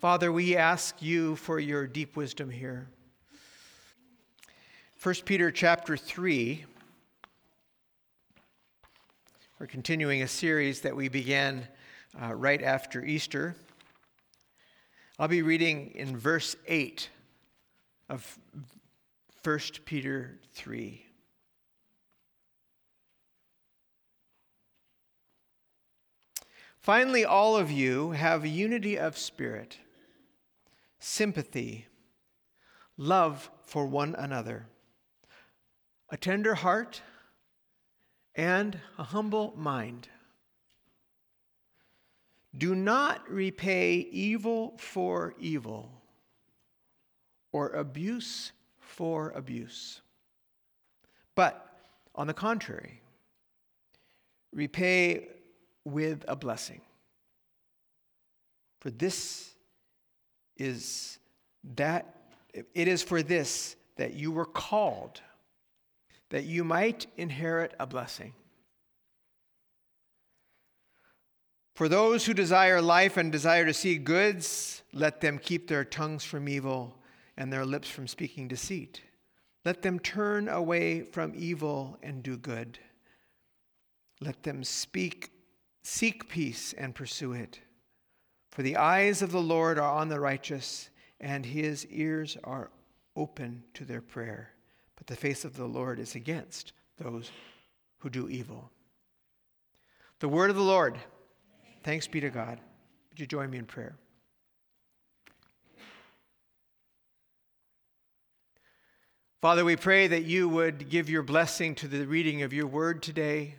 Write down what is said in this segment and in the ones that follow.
Father, we ask you for your deep wisdom here. 1 Peter chapter 3. We're continuing a series that we began uh, right after Easter. I'll be reading in verse 8 of 1 Peter 3. Finally, all of you have unity of spirit, sympathy, love for one another, a tender heart, and a humble mind. Do not repay evil for evil or abuse for abuse. But on the contrary, repay with a blessing. For this is that it is for this that you were called, that you might inherit a blessing. For those who desire life and desire to see goods, let them keep their tongues from evil and their lips from speaking deceit. Let them turn away from evil and do good. Let them speak Seek peace and pursue it. For the eyes of the Lord are on the righteous, and his ears are open to their prayer. But the face of the Lord is against those who do evil. The word of the Lord. Thanks be to God. Would you join me in prayer? Father, we pray that you would give your blessing to the reading of your word today.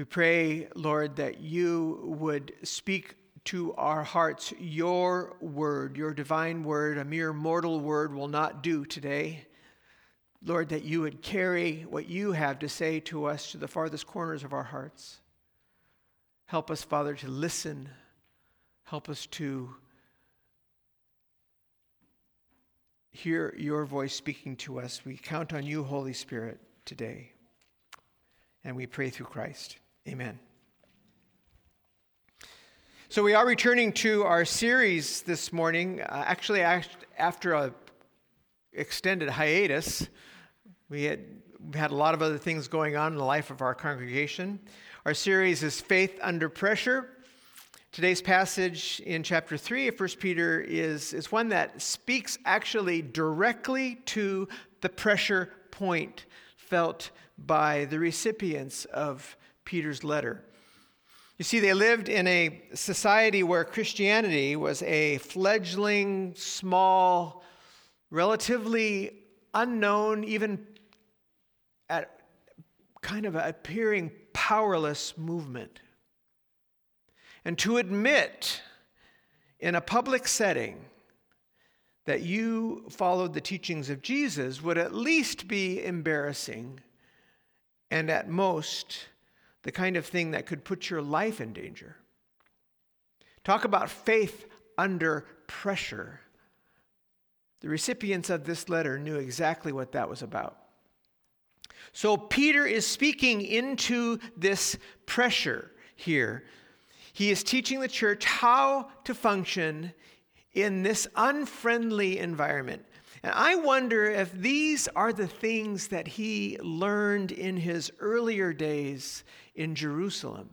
We pray, Lord, that you would speak to our hearts your word, your divine word. A mere mortal word will not do today. Lord, that you would carry what you have to say to us to the farthest corners of our hearts. Help us, Father, to listen. Help us to hear your voice speaking to us. We count on you, Holy Spirit, today. And we pray through Christ. Amen. So, we are returning to our series this morning, uh, actually, after a extended hiatus. We had, we had a lot of other things going on in the life of our congregation. Our series is Faith Under Pressure. Today's passage in chapter 3 of 1 Peter is, is one that speaks actually directly to the pressure point felt by the recipients of Peter's letter. You see, they lived in a society where Christianity was a fledgling, small, relatively unknown, even at kind of appearing powerless movement. And to admit in a public setting that you followed the teachings of Jesus would at least be embarrassing and at most the kind of thing that could put your life in danger. Talk about faith under pressure. The recipients of this letter knew exactly what that was about. So Peter is speaking into this pressure here. He is teaching the church how to function in this unfriendly environment. And I wonder if these are the things that he learned in his earlier days in Jerusalem.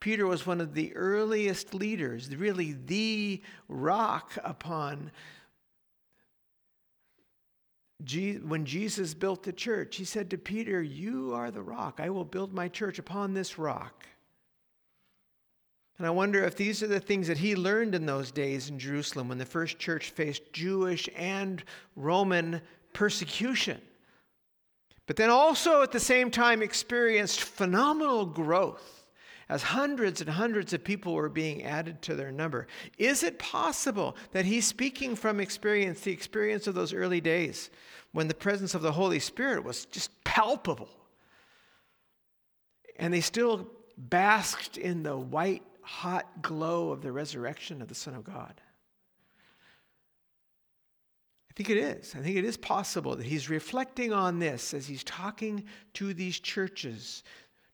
Peter was one of the earliest leaders, really the rock upon when Jesus built the church. He said to Peter, You are the rock. I will build my church upon this rock. And I wonder if these are the things that he learned in those days in Jerusalem when the first church faced Jewish and Roman persecution. But then also at the same time experienced phenomenal growth as hundreds and hundreds of people were being added to their number. Is it possible that he's speaking from experience, the experience of those early days when the presence of the Holy Spirit was just palpable? And they still basked in the white hot glow of the resurrection of the Son of God? I think it is. I think it is possible that he's reflecting on this as he's talking to these churches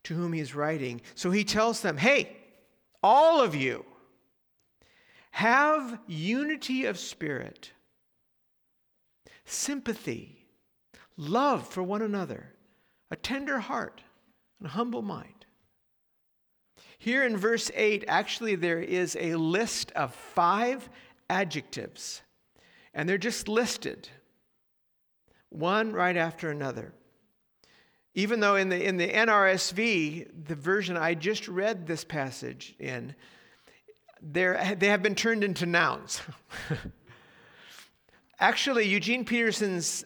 to whom he's writing. So he tells them, hey, all of you Have unity of spirit, sympathy, love for one another, a tender heart, and a humble mind. Here in verse 8, actually, there is a list of five adjectives, and they're just listed one right after another. Even though in the, in the NRSV, the version I just read this passage in, they have been turned into nouns. Actually, Eugene Peterson's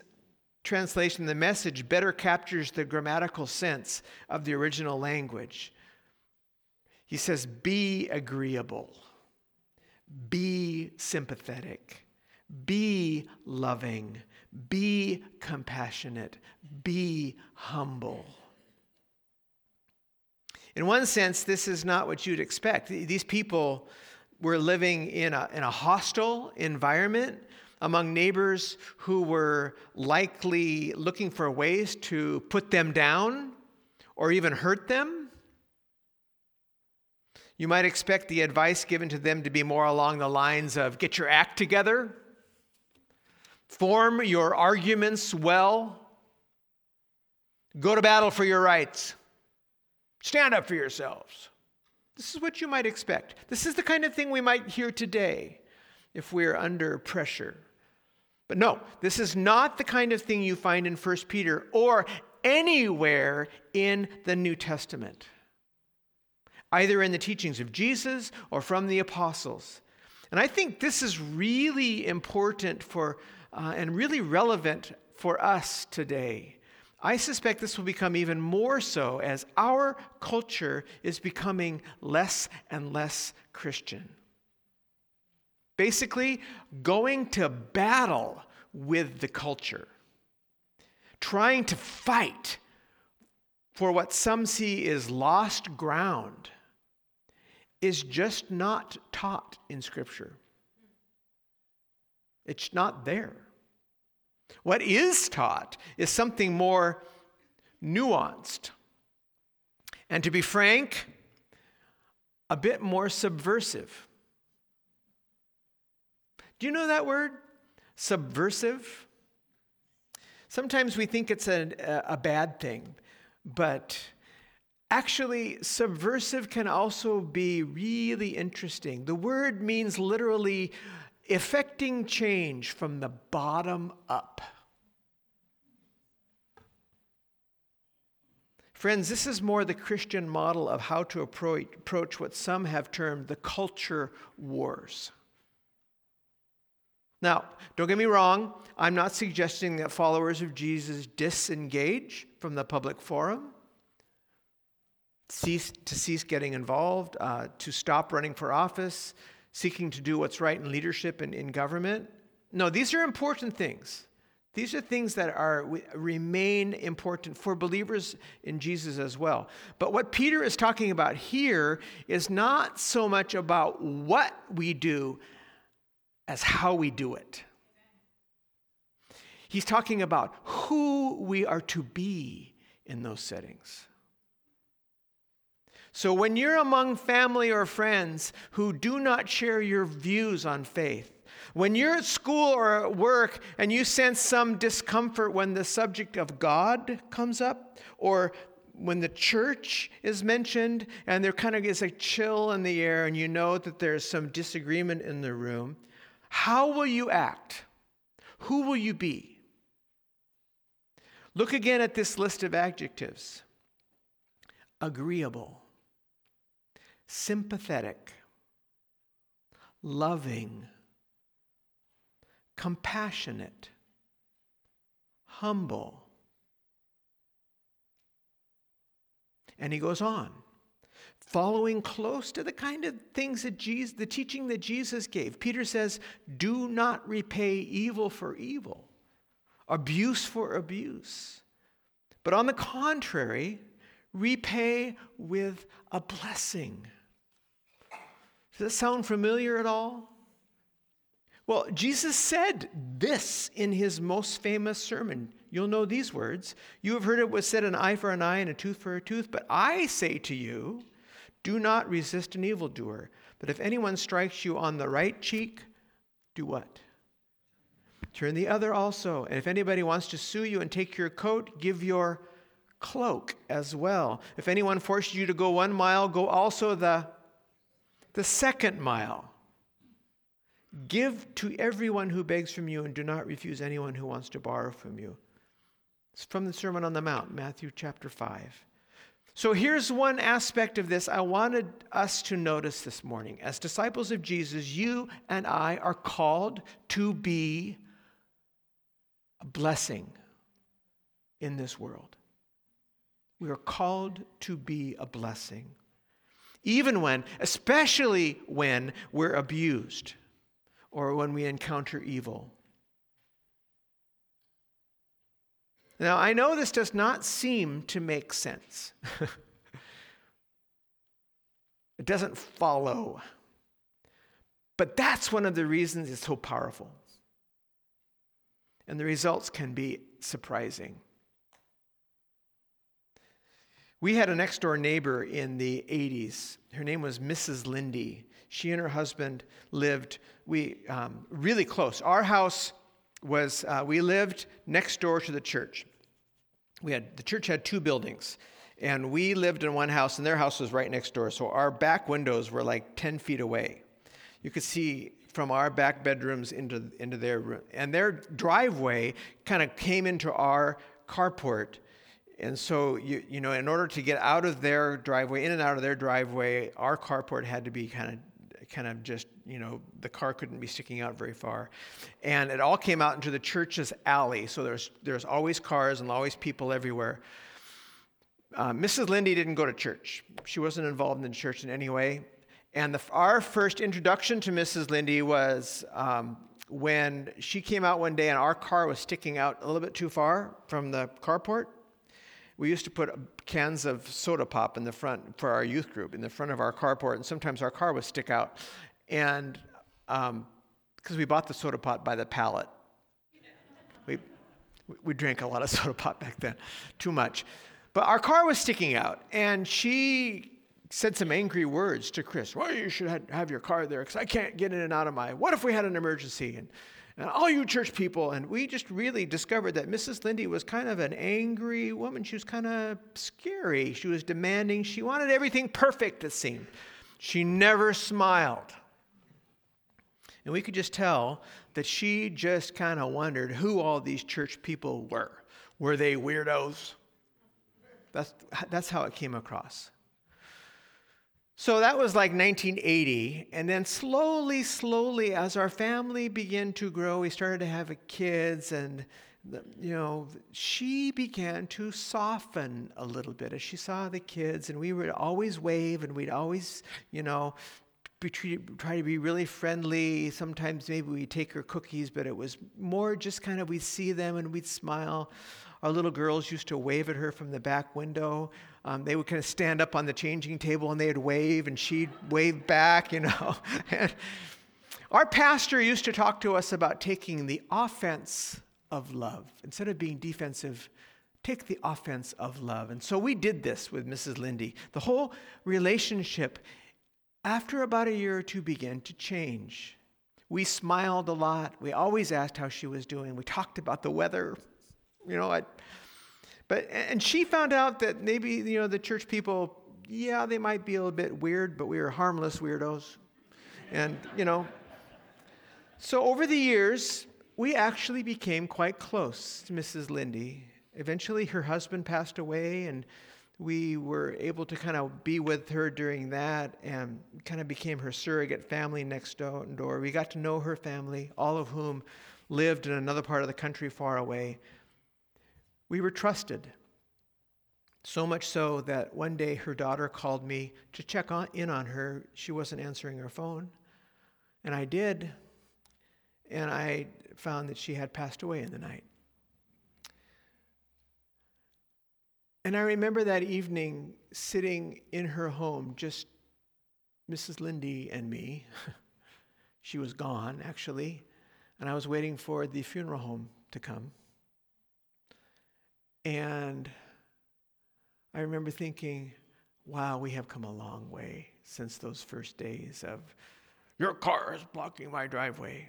translation, the message, better captures the grammatical sense of the original language. He says, Be agreeable, be sympathetic, be loving, be compassionate, be humble. In one sense, this is not what you'd expect. These people were living in a, in a hostile environment among neighbors who were likely looking for ways to put them down or even hurt them. You might expect the advice given to them to be more along the lines of get your act together, form your arguments well, go to battle for your rights, stand up for yourselves. This is what you might expect. This is the kind of thing we might hear today if we're under pressure. But no, this is not the kind of thing you find in 1 Peter or anywhere in the New Testament, either in the teachings of Jesus or from the apostles. And I think this is really important for uh, and really relevant for us today. I suspect this will become even more so as our culture is becoming less and less Christian. Basically, going to battle with the culture, trying to fight for what some see is lost ground, is just not taught in Scripture. It's not there. What is taught is something more nuanced. And to be frank, a bit more subversive. Do you know that word? Subversive? Sometimes we think it's a, a bad thing, but actually, subversive can also be really interesting. The word means literally effecting change from the bottom up. Friends, this is more the Christian model of how to approach what some have termed the culture wars. Now, don't get me wrong, I'm not suggesting that followers of Jesus disengage from the public forum, cease to cease getting involved, uh, to stop running for office, seeking to do what's right in leadership and in government. No, these are important things. These are things that are remain important for believers in Jesus as well. But what Peter is talking about here is not so much about what we do as how we do it. He's talking about who we are to be in those settings. So when you're among family or friends who do not share your views on faith, when you're at school or at work and you sense some discomfort when the subject of God comes up, or when the church is mentioned and there kind of is a chill in the air and you know that there's some disagreement in the room, how will you act? Who will you be? Look again at this list of adjectives agreeable sympathetic, loving, compassionate, humble. And he goes on, following close to the kind of things that Jesus, the teaching that Jesus gave. Peter says, Do not repay evil for evil, abuse for abuse. But on the contrary, repay with a blessing. Does that sound familiar at all? Well, Jesus said this in his most famous sermon. You'll know these words. You have heard it was said, an eye for an eye and a tooth for a tooth. But I say to you, do not resist an evildoer. But if anyone strikes you on the right cheek, do what? Turn the other also. And if anybody wants to sue you and take your coat, give your cloak as well. If anyone forces you to go one mile, go also the, the second mile. Give to everyone who begs from you, and do not refuse anyone who wants to borrow from you. It's from the Sermon on the Mount, Matthew chapter 5. So here's one aspect of this I wanted us to notice this morning. As disciples of Jesus, you and I are called to be a blessing in this world. We are called to be a blessing. Even when, especially when we're abused or when we encounter evil. Now, I know this does not seem to make sense. it doesn't follow. But that's one of the reasons it's so powerful. And the results can be surprising. We had a next door neighbor in the 80s. Her name was Mrs. Lindy. She and her husband lived we um, really close. Our house was uh, we lived next door to the church. We had the church had two buildings, and we lived in one house, and their house was right next door. So our back windows were like 10 feet away. You could see from our back bedrooms into into their room, and their driveway kind of came into our carport. And so you you know, in order to get out of their driveway, in and out of their driveway, our carport had to be kind of kind of just, you know, the car couldn't be sticking out very far. And it all came out into the church's alley. So there's, there's always cars and always people everywhere. Uh, Mrs. Lindy didn't go to church. She wasn't involved in church in any way. And the, our first introduction to Mrs. Lindy was um, when she came out one day and our car was sticking out a little bit too far from the carport. We used to put cans of soda pop in the front for our youth group in the front of our carport, and sometimes our car would stick out. And because um, we bought the soda pop by the pallet, we, we drank a lot of soda pop back then, too much. But our car was sticking out, and she said some angry words to Chris. Well, you should have your car there because I can't get in and out of my. What if we had an emergency? And and all you church people. And we just really discovered that Mrs. Lindy was kind of an angry woman. She was kind of scary. She was demanding. She wanted everything perfect, it seemed. She never smiled. And we could just tell that she just kind of wondered who all these church people were. Were they weirdos? That's, that's how it came across. So that was like 1980. And then slowly, slowly, as our family began to grow, we started to have kids, and, you know, she began to soften a little bit as she saw the kids. And we would always wave, and we'd always, you know, be treated, try to be really friendly. Sometimes maybe we'd take her cookies, but it was more just kind of we'd see them and we'd smile. Our little girls used to wave at her from the back window. Um, they would kind of stand up on the changing table and they'd wave, and she'd wave back, you know. our pastor used to talk to us about taking the offense of love. Instead of being defensive, take the offense of love. And so we did this with Mrs. Lindy. The whole relationship, after about a year or two, began to change. We smiled a lot. We always asked how she was doing. We talked about the weather. You know, I, but and she found out that maybe you know the church people, yeah, they might be a little bit weird, but we were harmless weirdos, and you know. So over the years, we actually became quite close to Mrs. Lindy. Eventually, her husband passed away, and we were able to kind of be with her during that and kind of became her surrogate family next door. We got to know her family, all of whom lived in another part of the country far away. We were trusted. So much so that one day her daughter called me to check on, in on her. She wasn't answering her phone. And I did. And I found that she had passed away in the night. And I remember that evening sitting in her home, just Mrs. Lindy and me. she was gone, actually. And I was waiting for the funeral home to come. And I remember thinking, wow, we have come a long way since those first days of, your car is blocking my driveway.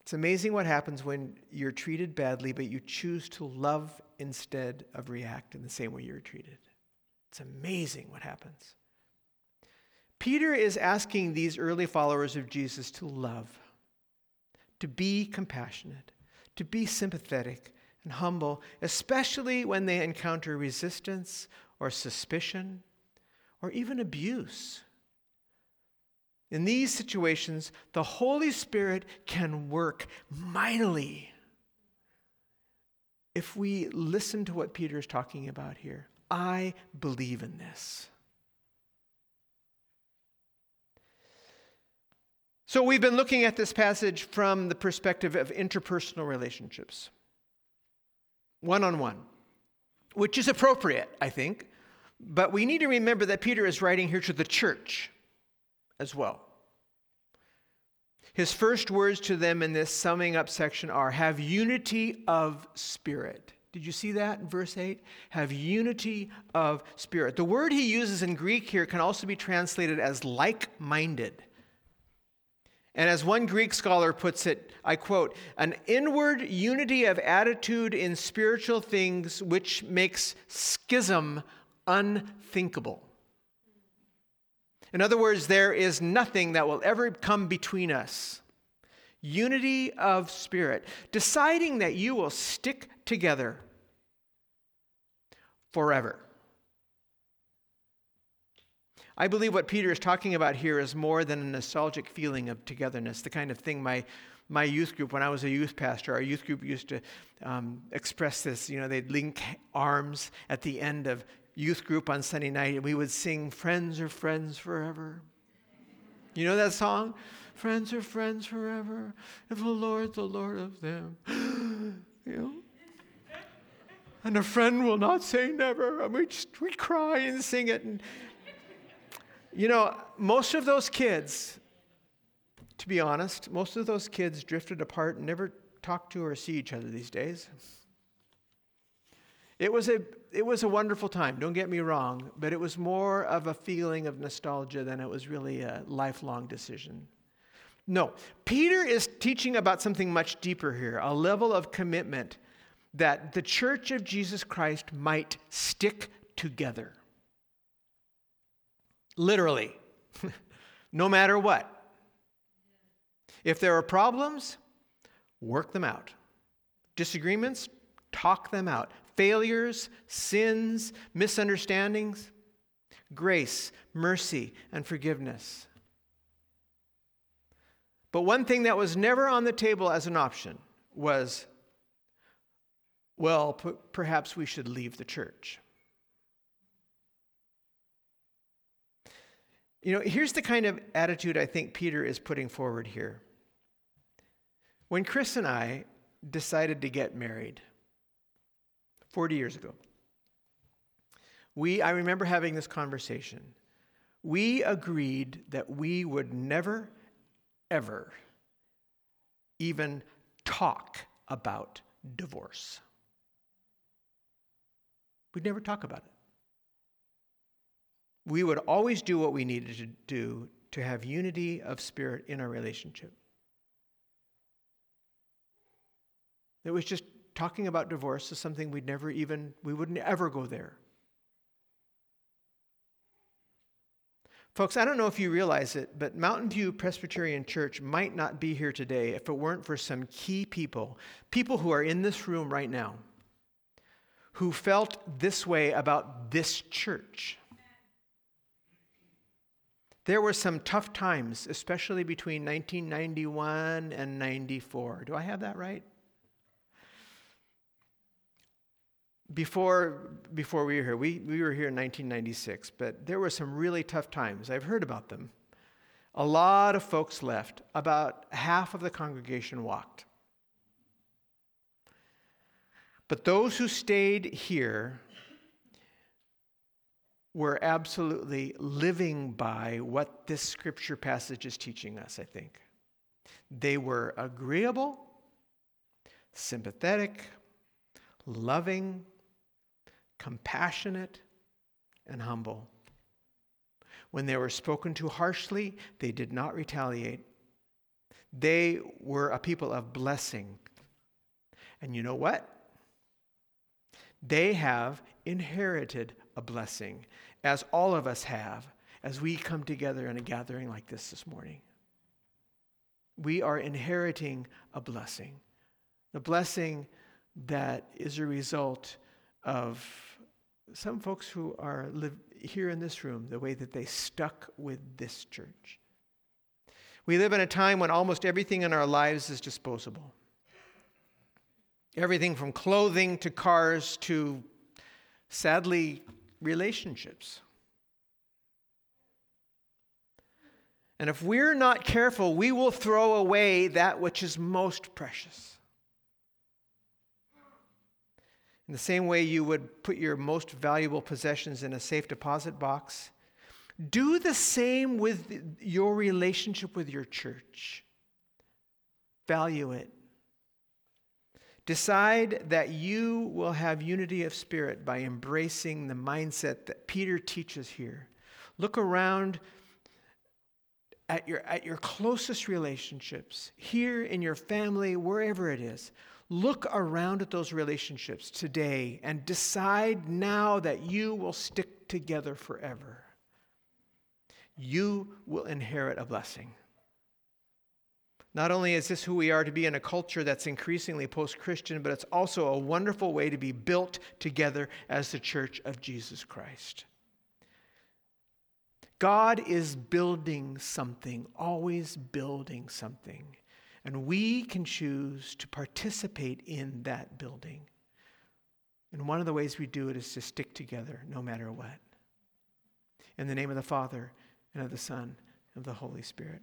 It's amazing what happens when you're treated badly, but you choose to love instead of react in the same way you're treated. It's amazing what happens. Peter is asking these early followers of Jesus to love, to be compassionate, to be sympathetic and humble, especially when they encounter resistance or suspicion or even abuse. In these situations, the Holy Spirit can work mightily if we listen to what Peter is talking about here. I believe in this. So, we've been looking at this passage from the perspective of interpersonal relationships, one on one, which is appropriate, I think. But we need to remember that Peter is writing here to the church as well. His first words to them in this summing up section are have unity of spirit. Did you see that in verse 8? Have unity of spirit. The word he uses in Greek here can also be translated as like minded. And as one Greek scholar puts it, I quote, an inward unity of attitude in spiritual things which makes schism unthinkable. In other words, there is nothing that will ever come between us. Unity of spirit, deciding that you will stick together forever. I believe what Peter is talking about here is more than a nostalgic feeling of togetherness, the kind of thing my, my youth group, when I was a youth pastor, our youth group used to um, express this. You know, they'd link arms at the end of youth group on Sunday night, and we would sing Friends are Friends Forever. You know that song? Friends are friends forever, if the Lord's the Lord of them. you know? And a friend will not say never. And we just we cry and sing it. And you know, most of those kids, to be honest, most of those kids drifted apart and never talk to or see each other these days. It was a it was a wonderful time, don't get me wrong, but it was more of a feeling of nostalgia than it was really a lifelong decision. No, Peter is teaching about something much deeper here, a level of commitment that the church of Jesus Christ might stick together. Literally, no matter what. If there are problems, work them out. Disagreements, talk them out failures, sins, misunderstandings, grace, mercy, and forgiveness. But one thing that was never on the table as an option was well, p- perhaps we should leave the church. You know, here's the kind of attitude I think Peter is putting forward here. When Chris and I decided to get married, 40 years ago. We, I remember having this conversation. We agreed that we would never, ever even talk about divorce. We'd never talk about it. We would always do what we needed to do to have unity of spirit in our relationship. It was just talking about divorce is something we'd never even, we wouldn't ever go there. Folks, I don't know if you realize it, but Mountain View Presbyterian Church might not be here today if it weren't for some key people, people who are in this room right now, who felt this way about this church. There were some tough times, especially between 1991 and 94. Do I have that right? before, before we were here, we, we were here in 1996, but there were some really tough times. I've heard about them. A lot of folks left. About half of the congregation walked. But those who stayed here were absolutely living by what this scripture passage is teaching us, I think. They were agreeable, sympathetic, loving, compassionate, and humble. When they were spoken to harshly, they did not retaliate. They were a people of blessing. And you know what? They have inherited a blessing, as all of us have, as we come together in a gathering like this this morning. We are inheriting a blessing. The blessing that is a result of some folks who are live here in this room, the way that they stuck with this church. We live in a time when almost everything in our lives is disposable. Everything from clothing to cars to, sadly, relationships. And if we're not careful, we will throw away that which is most precious. In the same way you would put your most valuable possessions in a safe deposit box, do the same with your relationship with your church. Value it. Decide that you will have unity of spirit by embracing the mindset that Peter teaches here. Look around at your, at your closest relationships, here in your family, wherever it is. Look around at those relationships today and decide now that you will stick together forever. You will inherit a blessing. Not only is this who we are to be in a culture that's increasingly post Christian, but it's also a wonderful way to be built together as the church of Jesus Christ. God is building something, always building something. And we can choose to participate in that building. And one of the ways we do it is to stick together no matter what. In the name of the Father, and of the Son, and of the Holy Spirit.